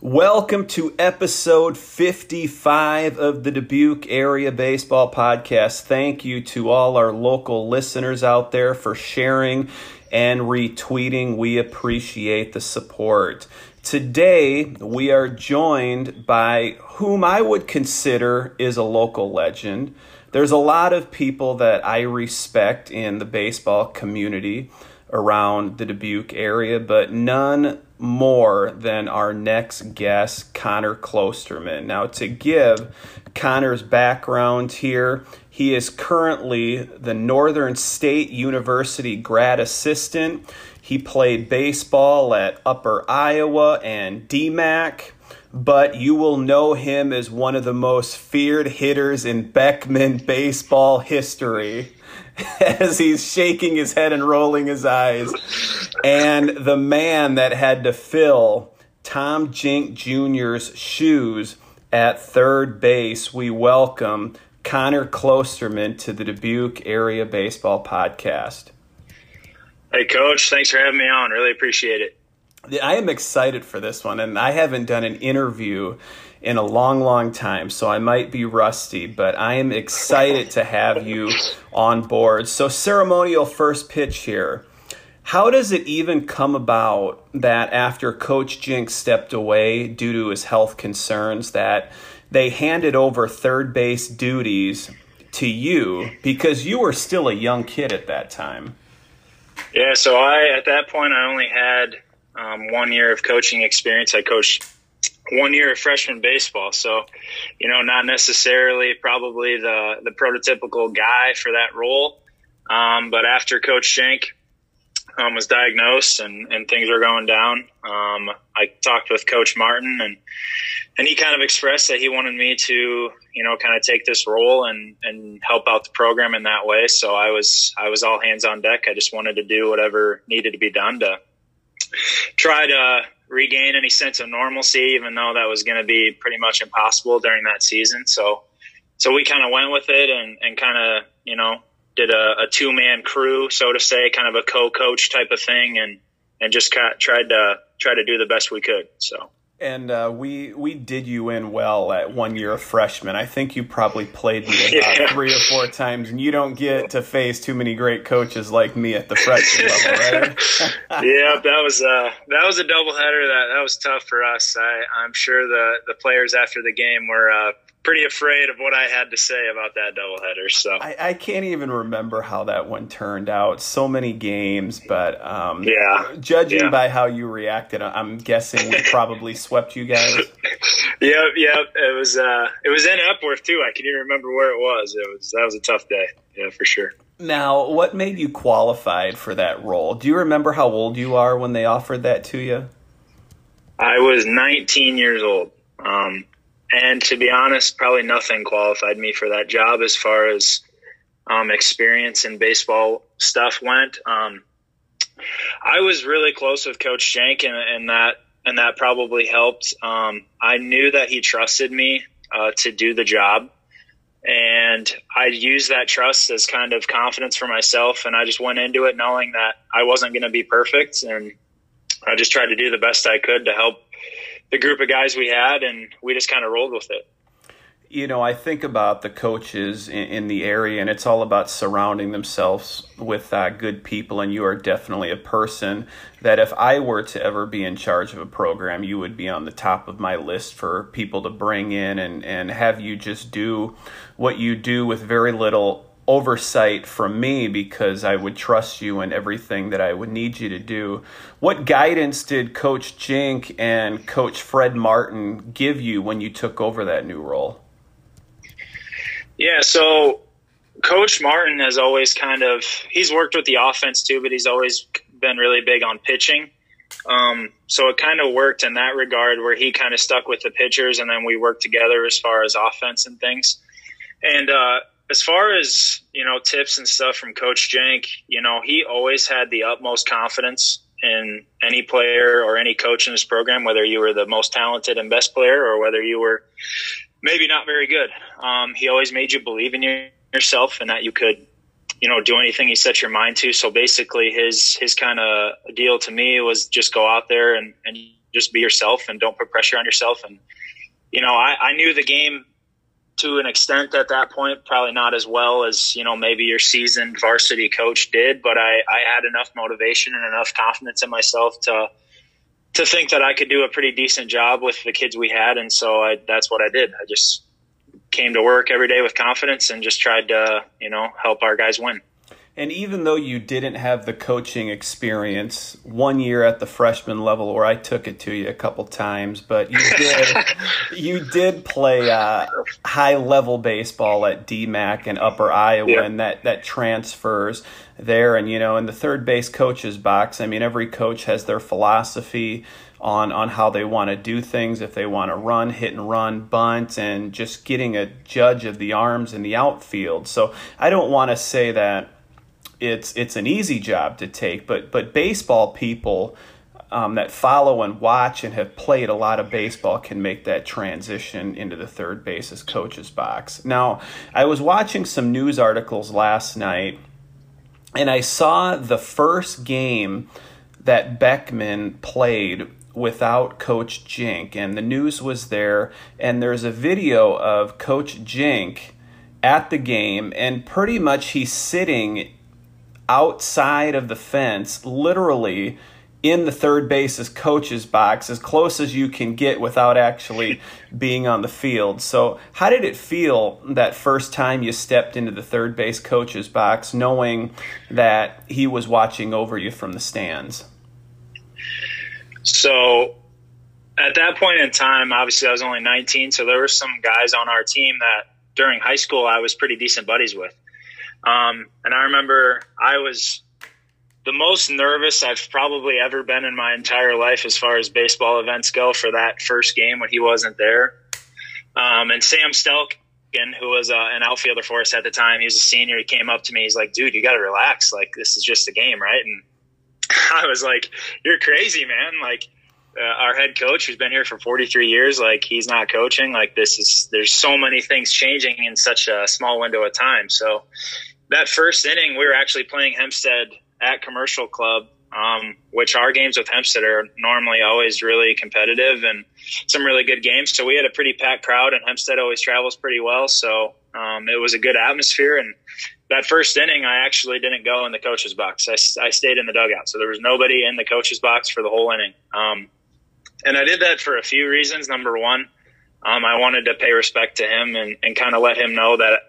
Welcome to episode 55 of the Dubuque Area Baseball Podcast. Thank you to all our local listeners out there for sharing and retweeting. We appreciate the support. Today, we are joined by whom I would consider is a local legend. There's a lot of people that I respect in the baseball community around the Dubuque area, but none more than our next guest, Connor Klosterman. Now, to give Connor's background here, he is currently the Northern State University grad assistant. He played baseball at Upper Iowa and DMAC but you will know him as one of the most feared hitters in Beckman baseball history as he's shaking his head and rolling his eyes. And the man that had to fill Tom Jink Jr.'s shoes at third base, we welcome Connor Klosterman to the Dubuque Area Baseball Podcast. Hey, Coach. Thanks for having me on. Really appreciate it. I am excited for this one, and I haven't done an interview in a long, long time, so I might be rusty, but I am excited to have you on board. So, ceremonial first pitch here. How does it even come about that after Coach Jink stepped away due to his health concerns, that they handed over third base duties to you because you were still a young kid at that time? Yeah, so I at that point I only had um, one year of coaching experience. I coached one year of freshman baseball, so you know, not necessarily probably the the prototypical guy for that role. Um, but after Coach Jink um, was diagnosed and, and things were going down, um, I talked with Coach Martin and and he kind of expressed that he wanted me to you know kind of take this role and and help out the program in that way. So I was I was all hands on deck. I just wanted to do whatever needed to be done to try to regain any sense of normalcy, even though that was going to be pretty much impossible during that season. So, so we kind of went with it and, and kind of, you know, did a, a two man crew, so to say, kind of a co coach type of thing and, and just tried to try to do the best we could. So. And uh, we we did you in well at one year of freshman. I think you probably played me about yeah. three or four times, and you don't get to face too many great coaches like me at the freshman level, right? yeah, that was uh, that was a doubleheader. That that was tough for us. I, I'm sure the the players after the game were uh, pretty afraid of what I had to say about that doubleheader. So I, I, can't even remember how that one turned out. So many games, but um, yeah, judging yeah. by how you reacted, I'm guessing we probably swept you guys. yep, yep. It was uh, it was in Epworth too. I can even remember where it was. It was that was a tough day. Yeah, for sure. Now, what made you qualified for that role? Do you remember how old you are when they offered that to you? I was 19 years old. Um, and to be honest, probably nothing qualified me for that job as far as um, experience in baseball stuff went. Um, I was really close with Coach Jink, and, and that and that probably helped. Um, I knew that he trusted me uh, to do the job, and I used that trust as kind of confidence for myself. And I just went into it knowing that I wasn't going to be perfect, and I just tried to do the best I could to help the group of guys we had, and we just kind of rolled with it. You know, I think about the coaches in, in the area, and it's all about surrounding themselves with uh, good people. And you are definitely a person that, if I were to ever be in charge of a program, you would be on the top of my list for people to bring in and, and have you just do what you do with very little oversight from me because I would trust you in everything that I would need you to do. What guidance did Coach Jink and Coach Fred Martin give you when you took over that new role? Yeah, so Coach Martin has always kind of he's worked with the offense too, but he's always been really big on pitching. Um, so it kind of worked in that regard where he kind of stuck with the pitchers and then we worked together as far as offense and things. And uh, as far as you know tips and stuff from coach jank you know he always had the utmost confidence in any player or any coach in his program whether you were the most talented and best player or whether you were maybe not very good. Um, he always made you believe in yourself and that you could you know do anything you set your mind to. So basically his his kind of deal to me was just go out there and, and just be yourself and don't put pressure on yourself. And you know I, I knew the game to an extent at that point, probably not as well as, you know, maybe your seasoned varsity coach did, but I, I had enough motivation and enough confidence in myself to, to think that I could do a pretty decent job with the kids we had. And so I, that's what I did. I just came to work every day with confidence and just tried to, you know, help our guys win. And even though you didn't have the coaching experience one year at the freshman level, where I took it to you a couple times, but you did you did play uh, high level baseball at DMAC and Upper Iowa, yeah. and that that transfers there. And you know, in the third base coaches box, I mean, every coach has their philosophy on on how they want to do things if they want to run hit and run bunt and just getting a judge of the arms in the outfield so i don't want to say that it's it's an easy job to take, but but baseball people um, that follow and watch and have played a lot of baseball can make that transition into the third bases coach's box. Now, I was watching some news articles last night, and I saw the first game that Beckman played without Coach Jink, and the news was there, and there's a video of Coach Jink at the game, and pretty much he's sitting outside of the fence, literally in the third base's coach's box, as close as you can get without actually being on the field. So, how did it feel that first time you stepped into the third base coach's box, knowing that he was watching over you from the stands? So, at that point in time, obviously I was only 19, so there were some guys on our team that during high school I was pretty decent buddies with. Um, and I remember I was the most nervous I've probably ever been in my entire life as far as baseball events go for that first game when he wasn't there. Um, and Sam Stelkin, who was uh, an outfielder for us at the time, he was a senior. He came up to me. He's like, dude, you got to relax. Like, this is just a game, right? And I was like, you're crazy, man. Like, uh, our head coach who's been here for 43 years like he's not coaching like this is there's so many things changing in such a small window of time so that first inning, we were actually playing Hempstead at Commercial Club, um, which our games with Hempstead are normally always really competitive and some really good games. So we had a pretty packed crowd, and Hempstead always travels pretty well. So um, it was a good atmosphere. And that first inning, I actually didn't go in the coach's box. I, I stayed in the dugout. So there was nobody in the coach's box for the whole inning. Um, and I did that for a few reasons. Number one, um, I wanted to pay respect to him and, and kind of let him know that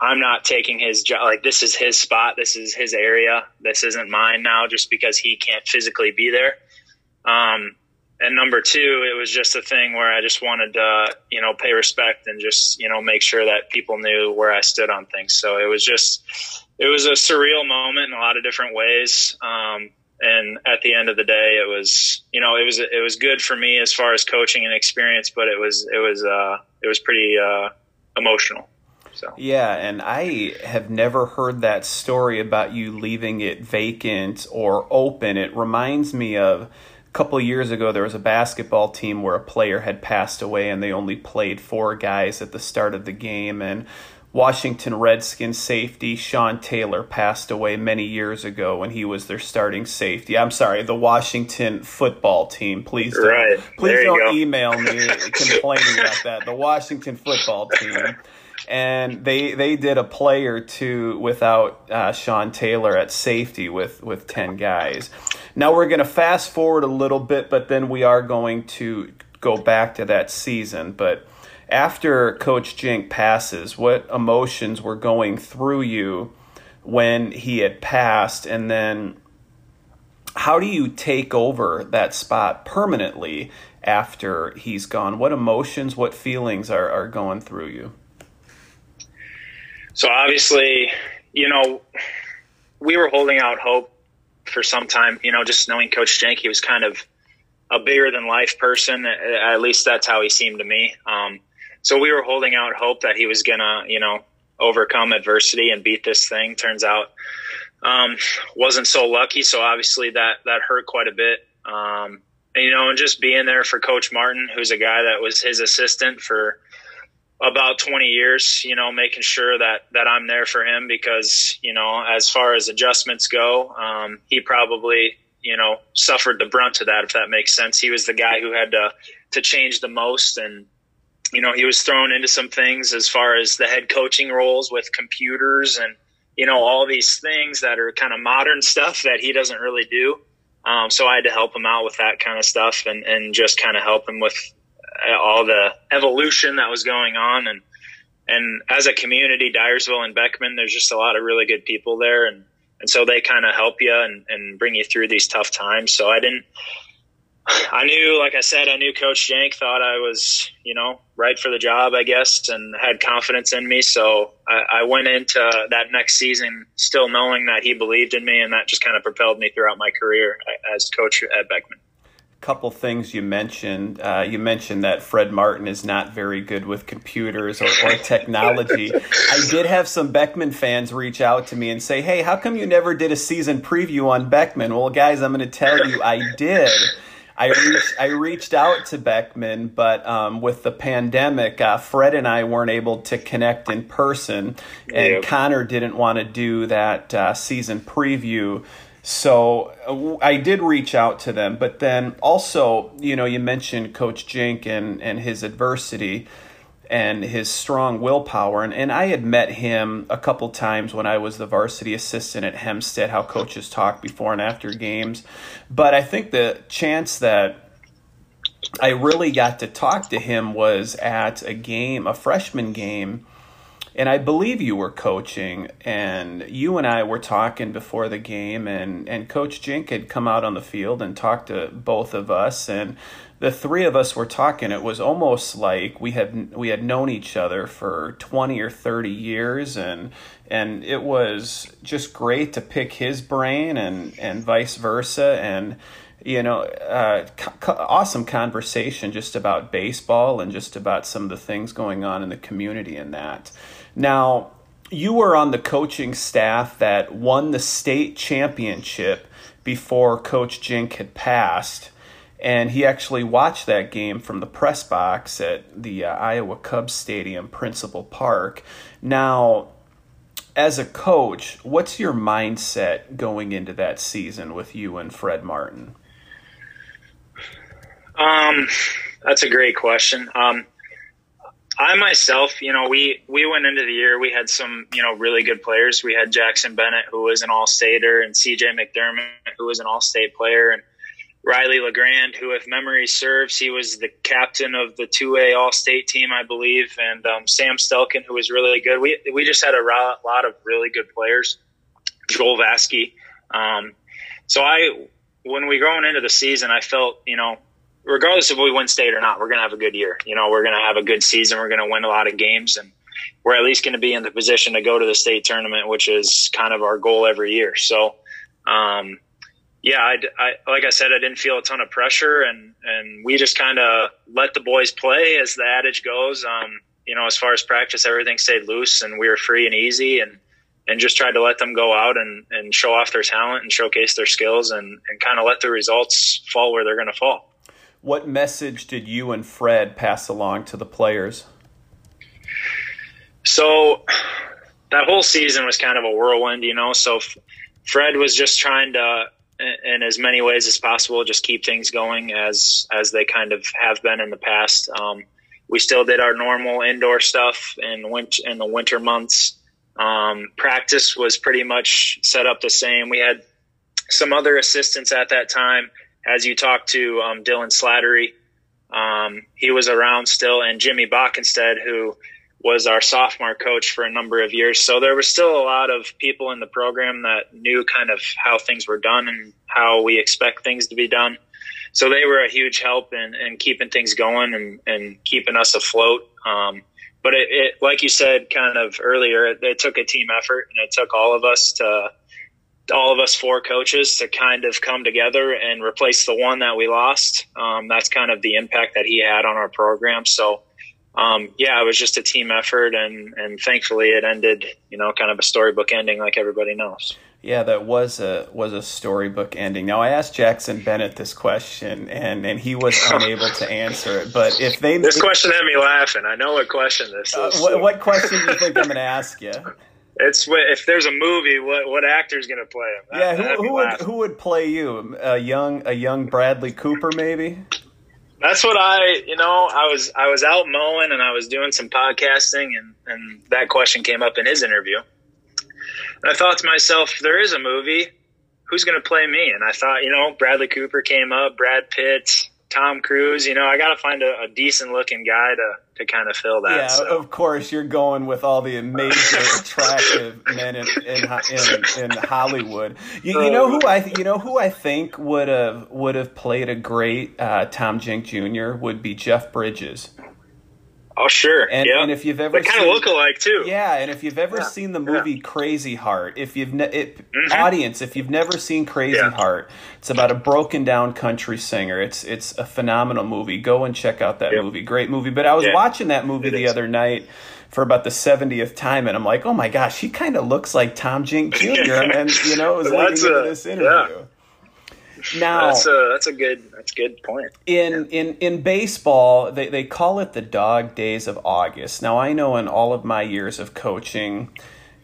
I'm not taking his job. Like this is his spot. This is his area. This isn't mine now just because he can't physically be there. Um, and number two, it was just a thing where I just wanted to, you know, pay respect and just, you know, make sure that people knew where I stood on things. So it was just, it was a surreal moment in a lot of different ways. Um, and at the end of the day, it was, you know, it was, it was good for me as far as coaching and experience, but it was, it was, uh, it was pretty, uh, emotional. So yeah, and I have never heard that story about you leaving it vacant or open. It reminds me of a couple of years ago there was a basketball team where a player had passed away and they only played four guys at the start of the game and Washington Redskins safety Sean Taylor passed away many years ago when he was their starting safety. I'm sorry, the Washington football team. Please don't, right. please don't email me complaining about that. The Washington football team and they they did a play or two without uh, Sean Taylor at safety with with ten guys. Now we're going to fast forward a little bit, but then we are going to go back to that season. But after Coach Jink passes, what emotions were going through you when he had passed, and then how do you take over that spot permanently after he's gone? What emotions, what feelings are, are going through you? So obviously, you know, we were holding out hope for some time, you know, just knowing Coach Jenk, he was kind of a bigger than life person. At least that's how he seemed to me. Um, so we were holding out hope that he was gonna, you know, overcome adversity and beat this thing. Turns out, um, wasn't so lucky. So obviously that, that hurt quite a bit. Um, and, you know, and just being there for Coach Martin, who's a guy that was his assistant for, about 20 years, you know, making sure that, that I'm there for him because, you know, as far as adjustments go, um, he probably, you know, suffered the brunt of that, if that makes sense. He was the guy who had to, to change the most. And, you know, he was thrown into some things as far as the head coaching roles with computers and, you know, all these things that are kind of modern stuff that he doesn't really do. Um, so I had to help him out with that kind of stuff and, and just kind of help him with, all the evolution that was going on. And and as a community dyersville and beckman there's just a lot of really good people there. And and so they kind of help you and, and bring you through these tough times. So i didn't i knew like i said i knew coach jank thought i was you know right for the job i guess and had confidence in me so I, I went into that next season still knowing that he believed in me and that just kind of propelled me throughout my career as coach at beckman A couple things you mentioned. Uh, you mentioned that Fred Martin is not very good with computers or, or technology. I did have some Beckman fans reach out to me and say, "Hey, how come you never did a season preview on Beckman?" Well, guys, I'm going to tell you, I did. I reached, I reached out to Beckman, but um, with the pandemic, uh, Fred and I weren't able to connect in person, and yep. Connor didn't want to do that uh, season preview. So uh, I did reach out to them, but then also, you know, you mentioned Coach Jink and, and his adversity and his strong willpower. And, and I had met him a couple times when I was the varsity assistant at Hempstead, how coaches talk before and after games. But I think the chance that I really got to talk to him was at a game, a freshman game and I believe you were coaching, and you and I were talking before the game, and, and Coach Jink had come out on the field and talked to both of us, and the three of us were talking. It was almost like we had we had known each other for twenty or thirty years, and and it was just great to pick his brain, and and vice versa, and you know, uh, co- awesome conversation just about baseball and just about some of the things going on in the community and that. Now, you were on the coaching staff that won the state championship before Coach Jink had passed. And he actually watched that game from the press box at the uh, Iowa Cubs Stadium, Principal Park. Now, as a coach, what's your mindset going into that season with you and Fred Martin? Um, that's a great question. Um, I myself, you know, we we went into the year. We had some, you know, really good players. We had Jackson Bennett, who was an All-Stater, and C.J. McDermott, who was an All-State player, and Riley Legrand, who, if memory serves, he was the captain of the 2A All-State team, I believe, and um, Sam Stelkin, who was really good. We we just had a lot of really good players. Joel Vasky. Um, so I, when we going into the season, I felt, you know, regardless if we win state or not, we're going to have a good year. You know, we're going to have a good season. We're going to win a lot of games, and we're at least going to be in the position to go to the state tournament, which is kind of our goal every year. So, um, yeah, I, I, like I said, I didn't feel a ton of pressure, and and we just kind of let the boys play, as the adage goes. Um, you know, as far as practice, everything stayed loose, and we were free and easy, and and just tried to let them go out and, and show off their talent and showcase their skills, and, and kind of let the results fall where they're going to fall. What message did you and Fred pass along to the players? So that whole season was kind of a whirlwind, you know. So Fred was just trying to, in as many ways as possible, just keep things going as as they kind of have been in the past. Um, we still did our normal indoor stuff in winter in the winter months. Um, practice was pretty much set up the same. We had some other assistants at that time as you talk to um, Dylan Slattery, Um, he was around still, and Jimmy Bockenstedt, who was our sophomore coach for a number of years. So there was still a lot of people in the program that knew kind of how things were done and how we expect things to be done. So they were a huge help in, in keeping things going and, and keeping us afloat. Um, but it, it, like you said, kind of earlier, it, it took a team effort and it took all of us to, all of us four coaches to kind of come together and replace the one that we lost. Um, that's kind of the impact that he had on our program. So, um, yeah, it was just a team effort, and and thankfully it ended, you know, kind of a storybook ending, like everybody knows. Yeah, that was a was a storybook ending. Now I asked Jackson Bennett this question, and and he was unable to answer it. But if they this question had me laughing. I know what question this uh, is. what, what, question do you think I'm going to ask you? It's if there's a movie, what what actor's going to play him? That, yeah, who, who would who would play you? A young a young Bradley Cooper, maybe. That's what I, you know, I was I was out mowing and I was doing some podcasting and and that question came up in his interview. And I thought to myself, there is a movie, who's going to play me? And I thought, you know, Bradley Cooper came up, Brad Pitt, Tom Cruise. You know, I got to find a, a, decent looking guy to to kind of fill that. Yeah, so. of course, you're going with all the amazing, attractive men in in, in, in Hollywood. You, you, know who I you know who I think would have would have played a great uh, Tom Jink Jr. would be Jeff Bridges. Oh sure, and, yeah. and if you've ever they kind of look alike too. Yeah, and if you've ever yeah. seen the movie yeah. Crazy Heart, if you've ne- it, mm-hmm. audience, if you've never seen Crazy yeah. Heart, it's about a broken down country singer. It's it's a phenomenal movie. Go and check out that movie. Great movie. But I was watching that movie it the is. other night for about the 70th time and I'm like, "Oh my gosh, he kind of looks like Tom Jink Jr." and you know, it was leading into this interview. Now that's a that's a good that's a good point. In in in baseball, they they call it the dog days of August. Now I know in all of my years of coaching,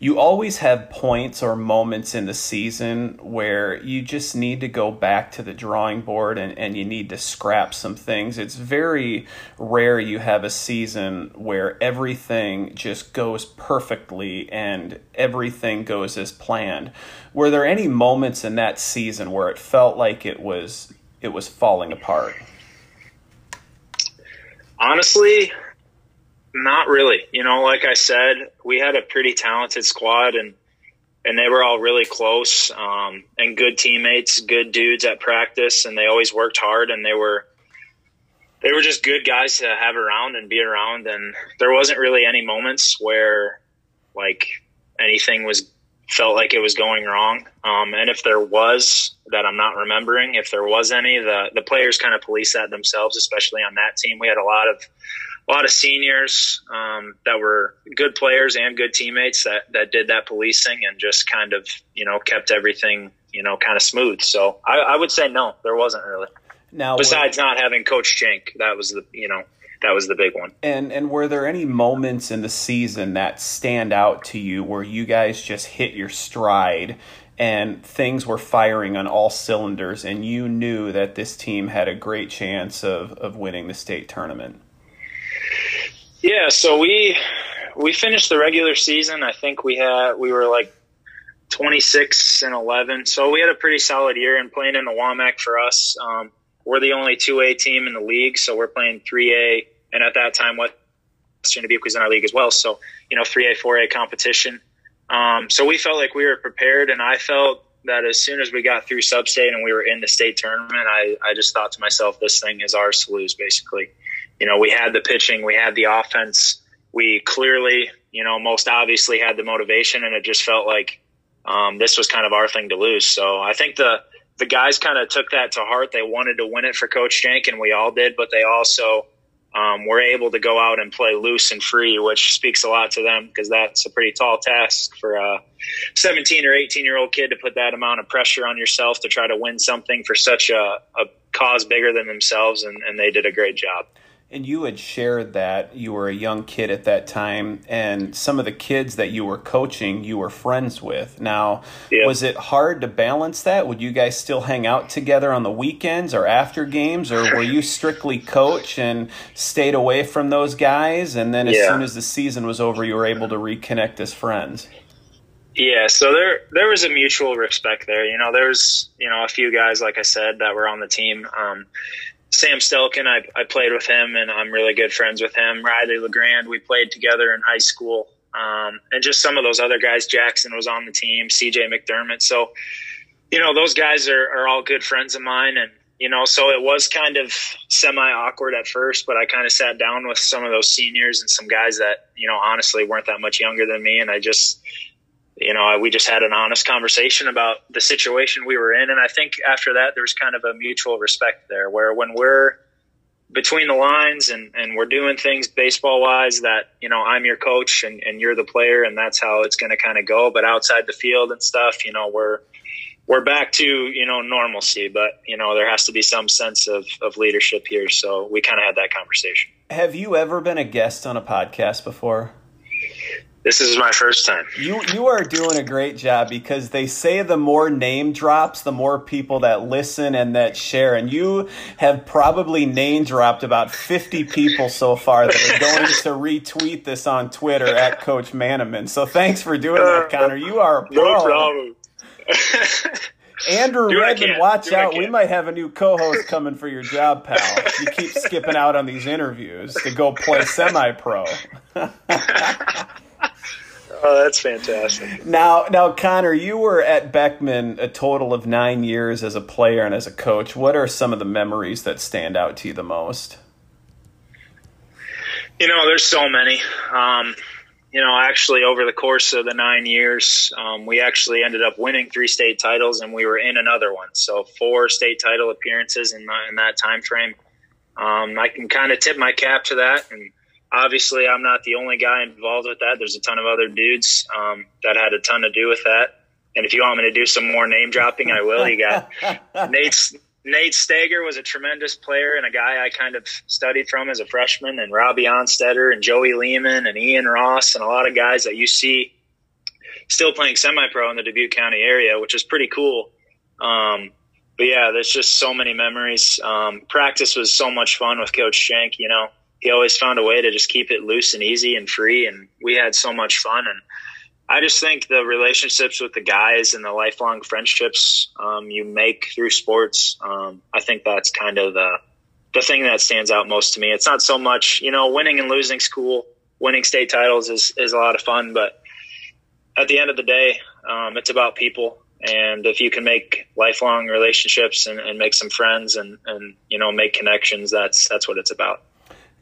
you always have points or moments in the season where you just need to go back to the drawing board and, and you need to scrap some things. It's very rare you have a season where everything just goes perfectly and everything goes as planned. Were there any moments in that season where it felt like it was it was falling apart? Honestly, not really. You know, like I said, we had a pretty talented squad and and they were all really close um, and good teammates, good dudes at practice, and they always worked hard and they were they were just good guys to have around and be around. And there wasn't really any moments where like anything was felt like it was going wrong. Um, and if there was that I'm not remembering, if there was any, the the players kind of police that themselves, especially on that team. We had a lot of a lot of seniors um, that were good players and good teammates that that did that policing and just kind of you know kept everything you know kind of smooth. So I, I would say no, there wasn't really. Now, besides not having Coach Jink, that was the you know that was the big one. And and were there any moments in the season that stand out to you where you guys just hit your stride and things were firing on all cylinders and you knew that this team had a great chance of, of winning the state tournament? Yeah, so we we finished the regular season. I think we had we were like 26 and 11, so we had a pretty solid year. And playing in the WAMAC for us, um, we're the only 2A team in the league, so we're playing 3A, and at that time, what Western Dubuque was in our league as well. So you know, 3A, 4A competition. Um, so we felt like we were prepared, and I felt that as soon as we got through sub-state and we were in the state tournament, I, I just thought to myself, this thing is ours to lose, basically you know, we had the pitching, we had the offense. We clearly, you know, most obviously had the motivation, and it just felt like um, this was kind of our thing to lose. So I think the the guys kind of took that to heart. They wanted to win it for Coach Jink, and we all did. But they also um, were able to go out and play loose and free, which speaks a lot to them because that's a pretty tall task for a 17 or 18 year old kid to put that amount of pressure on yourself to try to win something for such a, a cause bigger than themselves. And, and they did a great job. And you had shared that you were a young kid at that time, and some of the kids that you were coaching, you were friends with. Now, yeah. was it hard to balance that? Would you guys still hang out together on the weekends or after games, or were you strictly coach and stayed away from those guys? And then, as yeah. soon as the season was over, you were able to reconnect as friends. Yeah, so there there was a mutual respect there. You know, there was you know a few guys, like I said, that were on the team. Um, Sam Stelkin, I, I played with him and I'm really good friends with him. Riley LeGrand, we played together in high school. Um, and just some of those other guys. Jackson was on the team, CJ McDermott. So, you know, those guys are, are all good friends of mine. And, you know, so it was kind of semi awkward at first, but I kind of sat down with some of those seniors and some guys that, you know, honestly weren't that much younger than me. And I just, you know, we just had an honest conversation about the situation we were in. And I think after that, there was kind of a mutual respect there where when we're, between the lines and, and we're doing things baseball wise that, you know, I'm your coach and, and you're the player and that's how it's going to kind of go. But outside the field and stuff, you know, we're, we're back to, you know, normalcy, but you know, there has to be some sense of, of leadership here. So we kind of had that conversation. Have you ever been a guest on a podcast before? This is my first time. You you are doing a great job because they say the more name drops, the more people that listen and that share. And you have probably name dropped about fifty people so far that are going to retweet this on Twitter at Coach Manaman. So thanks for doing that, uh, Connor. You are a pro. No problem. Andrew Redman, watch Do out. We might have a new co host coming for your job, pal. You keep skipping out on these interviews to go play semi pro. Oh, that's fantastic. Now, now, Connor, you were at Beckman a total of nine years as a player and as a coach. What are some of the memories that stand out to you the most? You know, there's so many. Um, you know, actually, over the course of the nine years, um, we actually ended up winning three state titles, and we were in another one. So, four state title appearances in, in that time frame. Um, I can kind of tip my cap to that, and obviously I'm not the only guy involved with that. There's a ton of other dudes um, that had a ton to do with that. And if you want me to do some more name dropping, I will. You got Nate Nate Stager was a tremendous player and a guy I kind of studied from as a freshman, and Robbie Onstetter and Joey Lehman and Ian Ross and a lot of guys that you see still playing semi-pro in the Dubuque County area, which is pretty cool. Um, but yeah, there's just so many memories. Um, practice was so much fun with Coach Shank. You know, he always found a way to just keep it loose and easy and free. And we had so much fun. And I just think the relationships with the guys and the lifelong friendships um, you make through sports, um, I think that's kind of the the thing that stands out most to me. It's not so much, you know, winning and losing school, winning state titles is, is a lot of fun, but at the end of the day, um, it's about people. And if you can make lifelong relationships and, and make some friends and, and, you know, make connections, that's, that's what it's about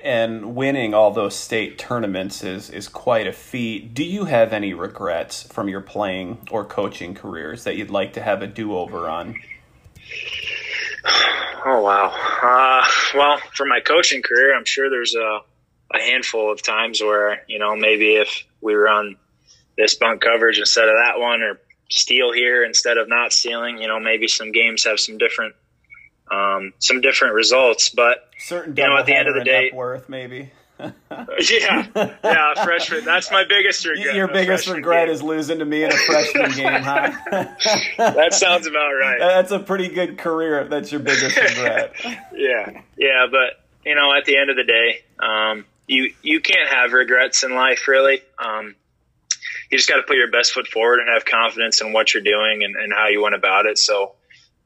and winning all those state tournaments is is quite a feat. Do you have any regrets from your playing or coaching careers that you'd like to have a do over on? Oh wow. Uh, well, for my coaching career, I'm sure there's a a handful of times where you know maybe if we on this bunk coverage instead of that one, or steal here instead of not stealing, you know maybe some games have some different um, some different results. But certain you know, at the end of the day, worth maybe. yeah, yeah, freshman. That's my biggest regret. Your biggest regret game. is losing to me in a freshman game, huh? that sounds about right. That's a pretty good career if that's your biggest regret. yeah, yeah, but you know, at the end of the day, um, you you can't have regrets in life, really. Um, you just got to put your best foot forward and have confidence in what you're doing and, and how you went about it. So,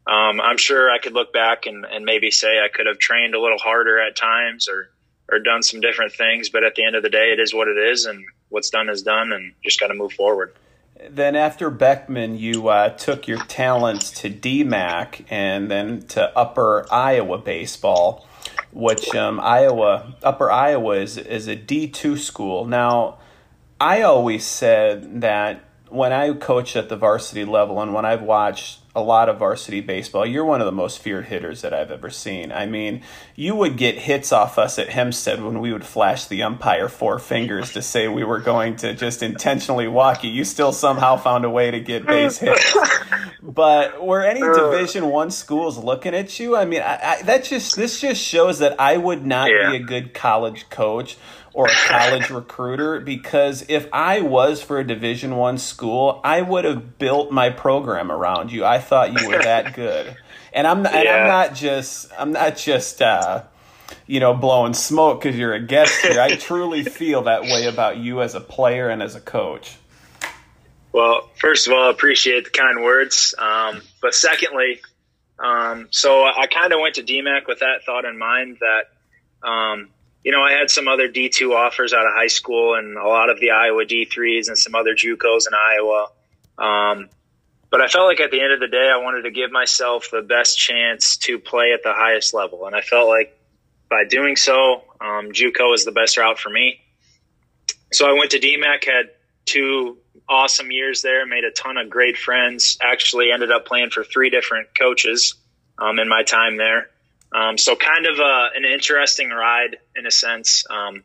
um, I'm sure I could look back and, and maybe say I could have trained a little harder at times or, or done some different things. But at the end of the day, it is what it is, and what's done is done, and just got to move forward. Then after Beckman, you uh, took your talents to DMAC and then to Upper Iowa baseball, which um, Iowa Upper Iowa is is a D two school. Now, I always said that when I coached at the varsity level and when I've watched a lot of varsity baseball, you're one of the most feared hitters that I've ever seen. I mean, you would get hits off us at Hempstead when we would flash the umpire four fingers to say we were going to just intentionally walk you. You still somehow found a way to get base hits. But were any uh, Division One schools looking at you? I mean, I, I, that just this just shows that I would not yeah. be a good college coach or a college recruiter because if I was for a Division One school, I would have built my program around you. I thought you were that good, and I'm not, yeah. and I'm not just I'm not just uh, you know blowing smoke because you're a guest here. I truly feel that way about you as a player and as a coach. Well, first of all, I appreciate the kind words, um, but secondly, Um, so I kind of went to DMAC with that thought in mind that, um, you know, I had some other D2 offers out of high school and a lot of the Iowa D3s and some other JUCOs in Iowa. Um, but I felt like at the end of the day, I wanted to give myself the best chance to play at the highest level. And I felt like by doing so, um, JUCO is the best route for me. So I went to DMAC, had two awesome years there, made a ton of great friends. Actually, ended up playing for three different coaches um, in my time there. Um, so kind of a, uh, an interesting ride in a sense. Um,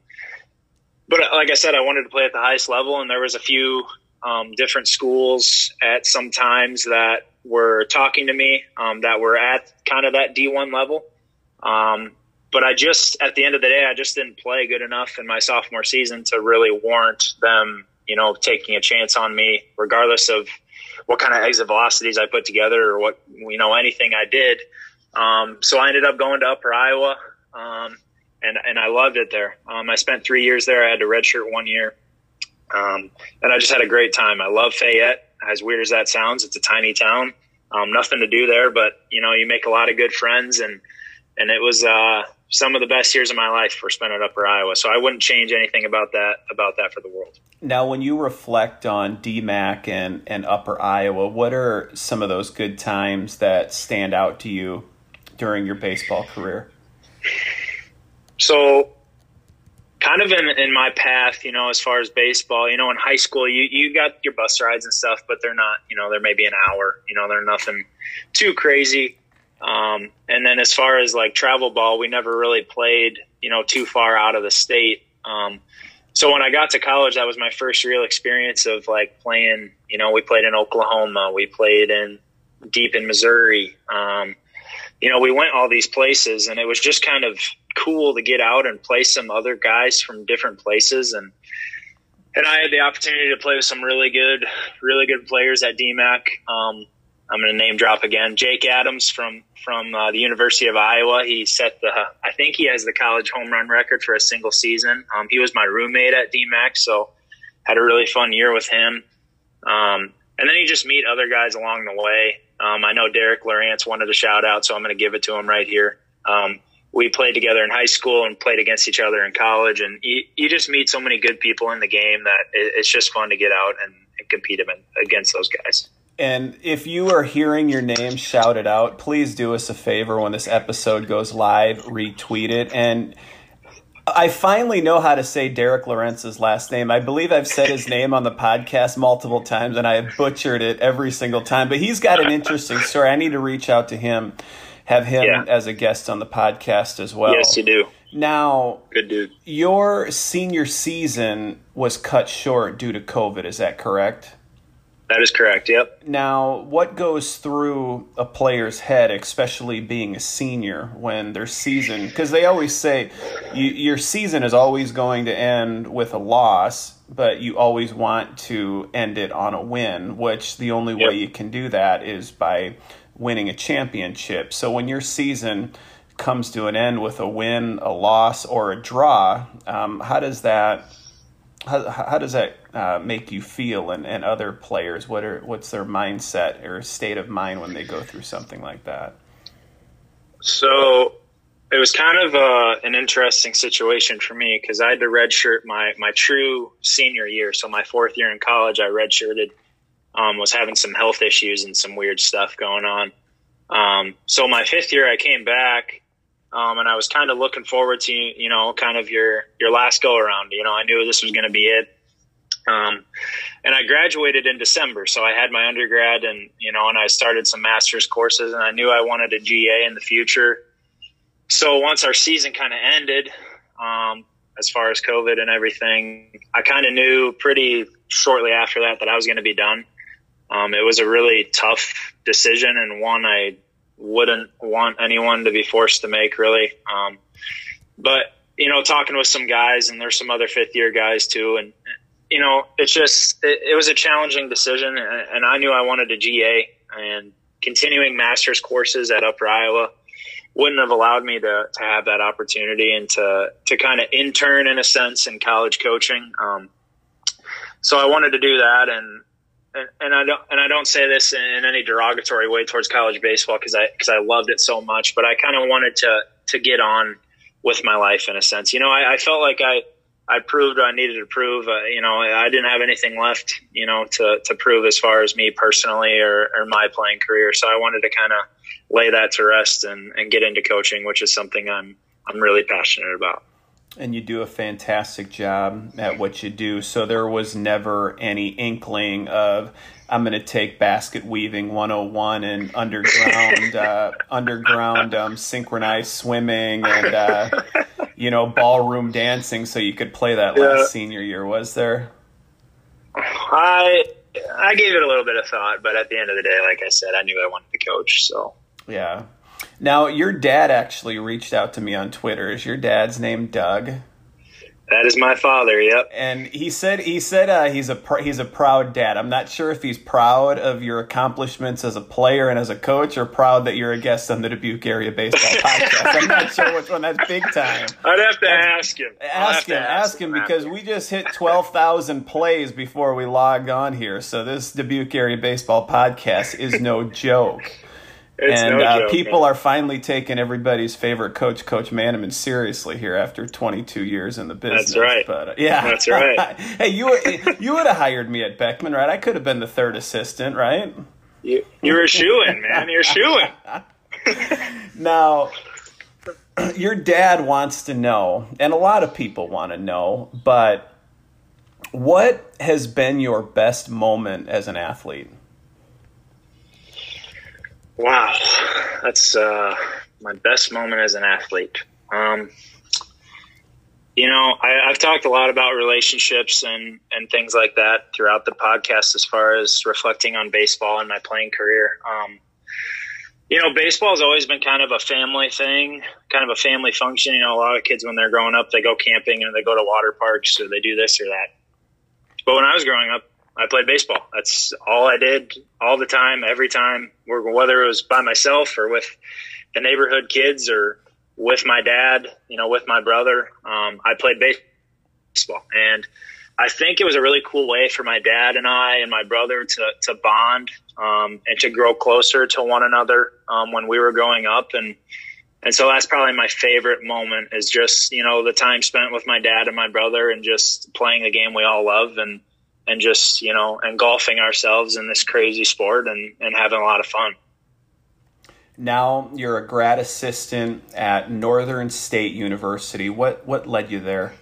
but like I said, I wanted to play at the highest level, and there was a few um, different schools at some times that were talking to me um, that were at kind of that D1 level. Um, but I just, at the end of the day, I just didn't play good enough in my sophomore season to really warrant them, you know, taking a chance on me, regardless of what kind of exit velocities I put together or what, you know, anything I did. Um, so I ended up going to Upper Iowa, um, and, and I loved it there. Um, I spent three years there. I had to redshirt one year. Um, and I just had a great time. I love Fayette. As weird as that sounds, it's a tiny town. Um, nothing to do there, but you know, you make a lot of good friends and, and it was, uh, some of the best years of my life were spent at Upper Iowa. So I wouldn't change anything about that, about that for the world. Now, when you reflect on DMAC and, and Upper Iowa, what are some of those good times that stand out to you during your baseball career? So kind of in, in my path, you know, as far as baseball, you know, in high school, you, you got your bus rides and stuff, but they're not, you know, they're maybe an hour, you know, they're nothing too crazy. Um, and then as far as like travel ball, we never really played, you know, too far out of the state. Um, so when I got to college, that was my first real experience of like playing, you know, we played in Oklahoma, we played in deep in Missouri. Um, you know, we went all these places and it was just kind of cool to get out and play some other guys from different places and and I had the opportunity to play with some really good, really good players at DMAC. Um, I'm going to name drop again. Jake Adams from from uh, the University of Iowa. He set the, I think he has the college home run record for a single season. Um, he was my roommate at DMAC, so had a really fun year with him. Um, and then you just meet other guys along the way. Um, I know Derek Lawrence wanted a shout out, so I'm going to give it to him right here. Um, we played together in high school and played against each other in college, and you, you just meet so many good people in the game that it, it's just fun to get out and, and compete against those guys. And if you are hearing your name shouted out, please do us a favor when this episode goes live, retweet it. And I finally know how to say Derek Lawrence's last name. I believe I've said his name on the podcast multiple times and I have butchered it every single time. But he's got an interesting story. I need to reach out to him, have him yeah. as a guest on the podcast as well. Yes, you do. Now, good dude. Your senior season was cut short due to COVID. Is that correct? That is correct. Yep. Now, what goes through a player's head, especially being a senior, when their season? Because they always say you, your season is always going to end with a loss, but you always want to end it on a win. Which the only yep. way you can do that is by winning a championship. So when your season comes to an end with a win, a loss, or a draw, um, how does that how, how does that uh, make you feel and, and other players? What are what's their mindset or state of mind when they go through something like that? So it was kind of uh, an interesting situation for me because i had to redshirt my my true senior year. So my fourth year in college i redshirted um, was having some health issues and some weird stuff going on. Um, so my fifth year i came back um, and I was kind of looking forward to, you know, kind of your, your last go around, you know, I knew this was going to be it. Um, and I graduated in December. So I had my undergrad and, you know, and I started some master's courses and I knew I wanted a GA in the future. So once our season kind of ended, um, as far as COVID and everything, I kind of knew pretty shortly after that that I was going to be done. Um, it was a really tough decision and one I wouldn't want anyone to be forced to make really. Um, but you know, talking with some guys and there's some other fifth year guys too. And, you know, it's just, it, it was a challenging decision and, I knew I wanted a GA and continuing master's courses at Upper Iowa wouldn't have allowed me to, to have that opportunity and to, to kind of intern in a sense in college coaching. Um, so I wanted to do that and and, I don't and I don't say this in any derogatory way towards college baseball because I because I loved it so much, but I kind of wanted to to get on with my life in a sense. You know, I, I felt like I I proved I needed to prove. Uh, you know, I didn't have anything left, you know, to to prove as far as me personally or, or my playing career. So I wanted to kind of lay that to rest and, and get into coaching, which is something I'm I'm really passionate about and you do a fantastic job at what you do. So there was never any inkling of I'm going to take basket weaving 101 and underground uh, underground um, synchronized swimming and uh, you know ballroom dancing, so you could play that last yeah. senior year. Was there? I I gave it a little bit of thought, but at the end of the day, like I said, I knew I wanted to coach. So yeah, now, your dad actually reached out to me on Twitter. Is your dad's name Doug? That is my father. Yep. And he said he said uh, he's a pr- he's a proud dad. I'm not sure if he's proud of your accomplishments as a player and as a coach, or proud that you're a guest on the Dubuque Area Baseball Podcast. I'm not sure which one. That's big time. I'd have to ask him. Ask him. Ask, him, him because we just hit twelve thousand plays before we logged on here. So this Dubuque Area Baseball Podcast is no joke. It's and no uh, joke, people man. are finally taking everybody's favorite coach, Coach Manaman, seriously here after 22 years in the business. That's right. But uh, yeah, that's right. hey, you you would have hired me at Beckman, right? I could have been the third assistant, right? You you were shooing, man. You're shooing. now, your dad wants to know, and a lot of people want to know, but what has been your best moment as an athlete? Wow, that's uh, my best moment as an athlete. Um, you know, I, have talked a lot about relationships and, and things like that throughout the podcast as far as reflecting on baseball and my playing career. Um, you know, baseball has always been kind of a family thing, kind of a family function. You know, a lot of kids when they're growing up, they go camping and they go to water parks or they do this or that. But when I was growing up, I played baseball. That's all I did all the time, every time, whether it was by myself or with the neighborhood kids or with my dad, you know, with my brother. Um, I played baseball, and I think it was a really cool way for my dad and I and my brother to to bond um, and to grow closer to one another um, when we were growing up, and and so that's probably my favorite moment is just you know the time spent with my dad and my brother and just playing the game we all love and and just you know engulfing ourselves in this crazy sport and, and having a lot of fun. Now you're a grad assistant at northern state university. What what led you there?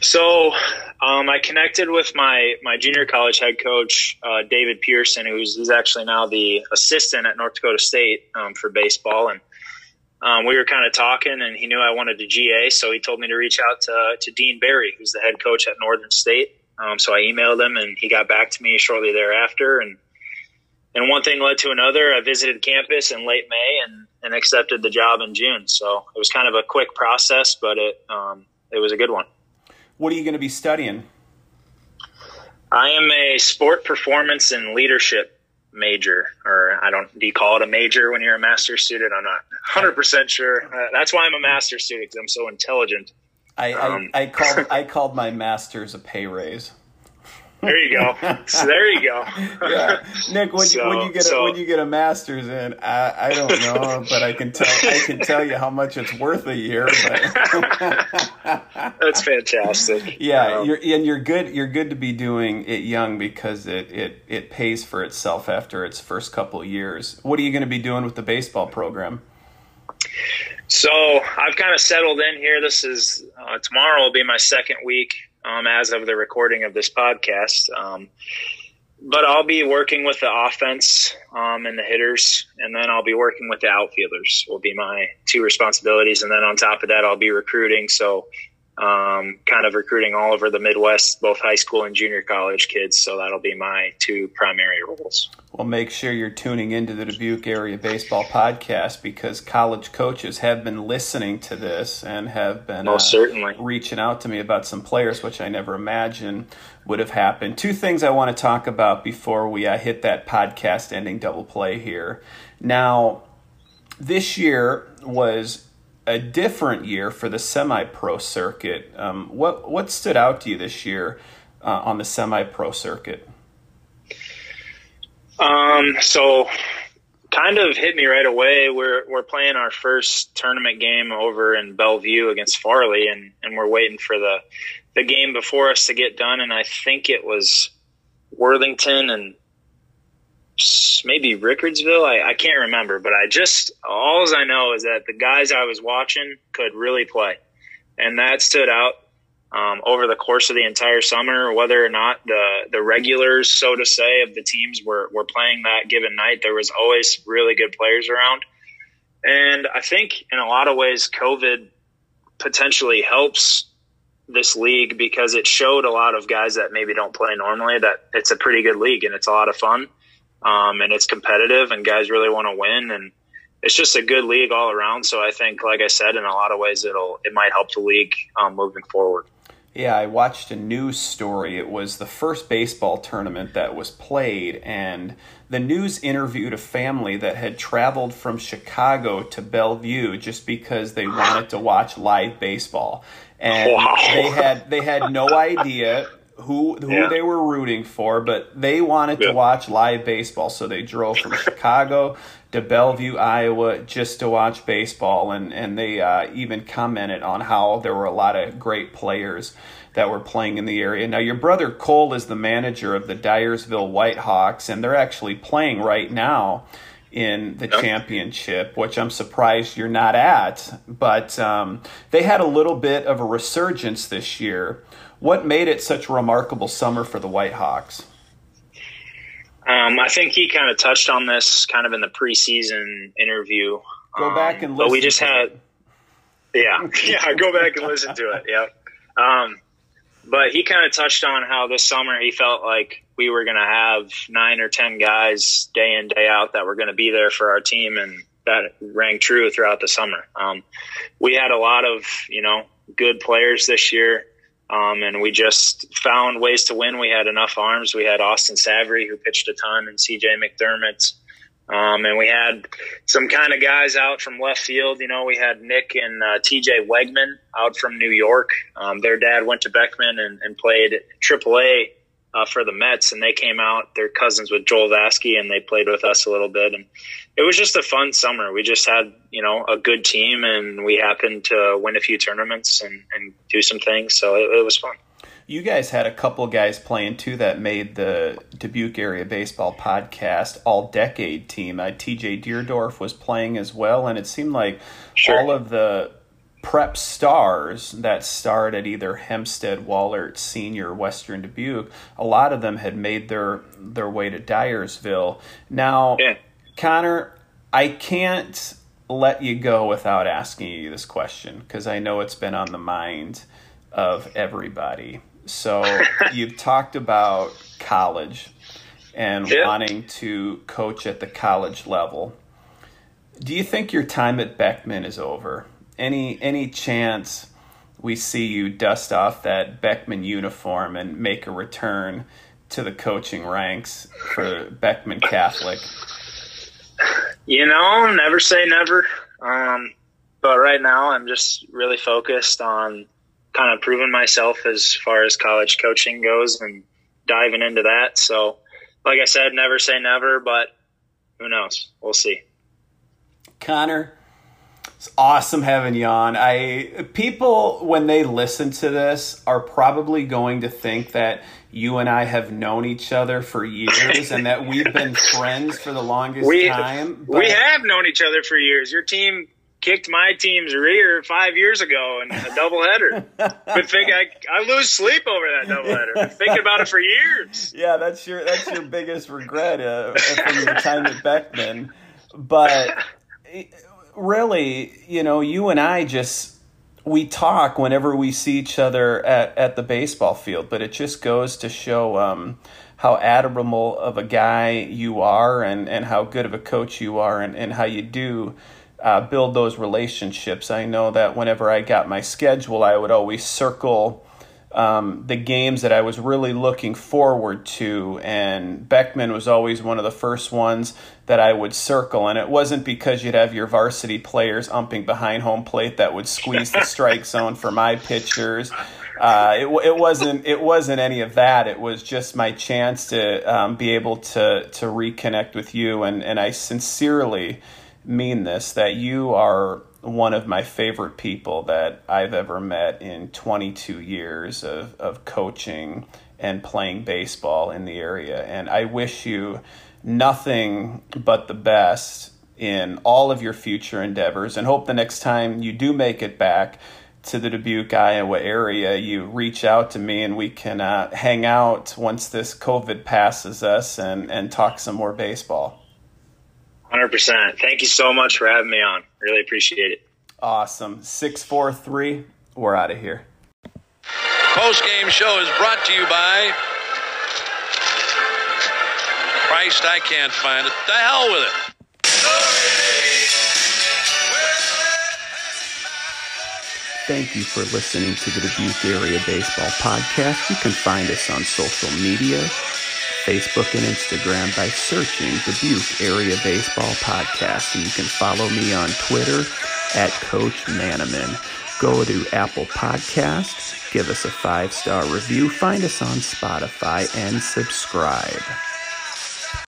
So um, I connected with my my junior college head coach uh, David Pearson, who's, who's actually now the assistant at North Dakota State um, for baseball, and um, we were kind of talking, and he knew I wanted to GA, so he told me to reach out to to Dean Barry, who's the head coach at Northern State, um, so I emailed him, and he got back to me shortly thereafter. And and one thing led to another. I visited campus in late May and, and accepted the job in June. So it was kind of a quick process, but it um, it was a good one. What are you going to be studying? I am a sport performance and leadership major, or I don't. Do you call it a major when you're a master's student? I'm not 100 percent sure. Uh, that's why I'm a master's student because I'm so intelligent. I, um, I, I called I called my masters a pay raise. There you go. So there you go. yeah. Nick, when, so, you, when you get so, a, when you get a master's in, I, I don't know, but I can tell I can tell you how much it's worth a year. That's fantastic. Yeah, um, you're and you're good. You're good to be doing it young because it it it pays for itself after its first couple years. What are you going to be doing with the baseball program? So I've kind of settled in here. This is uh, tomorrow will be my second week um, as of the recording of this podcast. Um, but I'll be working with the offense um, and the hitters, and then I'll be working with the outfielders. Will be my two responsibilities, and then on top of that, I'll be recruiting. So um, kind of recruiting all over the Midwest, both high school and junior college kids. So that'll be my two primary roles. Well, make sure you're tuning into the Dubuque Area Baseball Podcast because college coaches have been listening to this and have been uh, certainly reaching out to me about some players, which I never imagined would have happened. Two things I want to talk about before we uh, hit that podcast ending double play here. Now, this year was a different year for the semi-pro circuit. Um, what what stood out to you this year uh, on the semi-pro circuit? Um, so kind of hit me right away. We're we're playing our first tournament game over in Bellevue against Farley, and and we're waiting for the the game before us to get done. And I think it was Worthington and maybe Rickardsville. I, I can't remember, but I just all I know is that the guys I was watching could really play, and that stood out um, over the course of the entire summer. Whether or not the the regulars, so to say, of the teams were were playing that given night, there was always really good players around, and I think in a lot of ways, COVID potentially helps this league because it showed a lot of guys that maybe don't play normally that it's a pretty good league and it's a lot of fun um, and it's competitive and guys really want to win and it's just a good league all around. So I think, like I said, in a lot of ways, it'll it might help the league um, moving forward. Yeah, I watched a news story. It was the first baseball tournament that was played, and the news interviewed a family that had traveled from Chicago to Bellevue just because they wanted to watch live baseball. And wow. they had they had no idea who who yeah. they were rooting for, but they wanted yeah. to watch live baseball, so they drove from Chicago to Bellevue, Iowa, just to watch baseball, and and they uh, even commented on how there were a lot of great players that were playing in the area. Now, your brother Cole is the manager of the Dyersville Whitehawks, and they're actually playing right now in the yep. championship, which I'm surprised you're not at. But um, they had a little bit of a resurgence this year. What made it such a remarkable summer for the Whitehawks? Um, I think he kind of touched on this kind of in the preseason interview. Go um, back and listen. But we just had, yeah, yeah, go back and listen to it. Yep. Um, but he kind of touched on how this summer he felt like we were going to have nine or ten guys day in day out that were going to be there for our team, and that rang true throughout the summer. Um, we had a lot of you know good players this year. Um, and we just found ways to win. We had enough arms. We had Austin Savory, who pitched a ton, and CJ McDermott. Um, and we had some kind of guys out from left field. You know, we had Nick and uh, TJ Wegman out from New York. Um, their dad went to Beckman and, and played AAA uh, for the Mets, and they came out. They're cousins with Joel Vasky, and they played with us a little bit. And it was just a fun summer. We just had, you know, a good team, and we happened to win a few tournaments and, and do some things. So it, it was fun. You guys had a couple guys playing too that made the Dubuque Area Baseball Podcast All Decade team. Uh, TJ Deerdorf was playing as well, and it seemed like sure. all of the prep stars that starred at either Hempstead, Wahlert, Senior, Western Dubuque, a lot of them had made their their way to Dyersville. Now, yeah. Connor, I can't let you go without asking you this question because I know it's been on the mind of everybody. So you've talked about college and yeah. wanting to coach at the college level. Do you think your time at Beckman is over? Any any chance we see you dust off that Beckman uniform and make a return to the coaching ranks for Beckman Catholic? You know, never say never. Um, but right now, I'm just really focused on kind of proving myself as far as college coaching goes and diving into that. So, like I said, never say never, but who knows? We'll see. Connor, it's awesome having you on. I people when they listen to this are probably going to think that you and I have known each other for years and that we've been friends for the longest we, time. But... We have known each other for years. Your team kicked my team's rear five years ago in a doubleheader. but think I, I lose sleep over that doubleheader. Been thinking about it for years. Yeah, that's your that's your biggest regret uh, from your time at Beckman. But really, you know, you and I just we talk whenever we see each other at, at the baseball field, but it just goes to show um, how admirable of a guy you are and, and how good of a coach you are and, and how you do uh, build those relationships. I know that whenever I got my schedule, I would always circle um, the games that I was really looking forward to, and Beckman was always one of the first ones that I would circle. And it wasn't because you'd have your varsity players umping behind home plate that would squeeze the strike zone for my pitchers. uh, it, it wasn't it wasn't any of that. It was just my chance to um, be able to to reconnect with you, and and I sincerely mean this that you are one of my favorite people that I've ever met in 22 years of, of coaching and playing baseball in the area. And I wish you nothing but the best in all of your future endeavors and hope the next time you do make it back to the Dubuque, Iowa area, you reach out to me and we can uh, hang out once this COVID passes us and, and talk some more baseball. 100%. Thank you so much for having me on. Really appreciate it. Awesome. 643, we're out of here. Post game show is brought to you by Christ, I can't find it. The hell with it. Thank you for listening to the Dubuque Area Baseball Podcast. You can find us on social media, Facebook and Instagram by searching Dubuque Area Baseball Podcast. And you can follow me on Twitter at Coach Manaman. Go to Apple Podcasts, give us a five star review, find us on Spotify, and subscribe.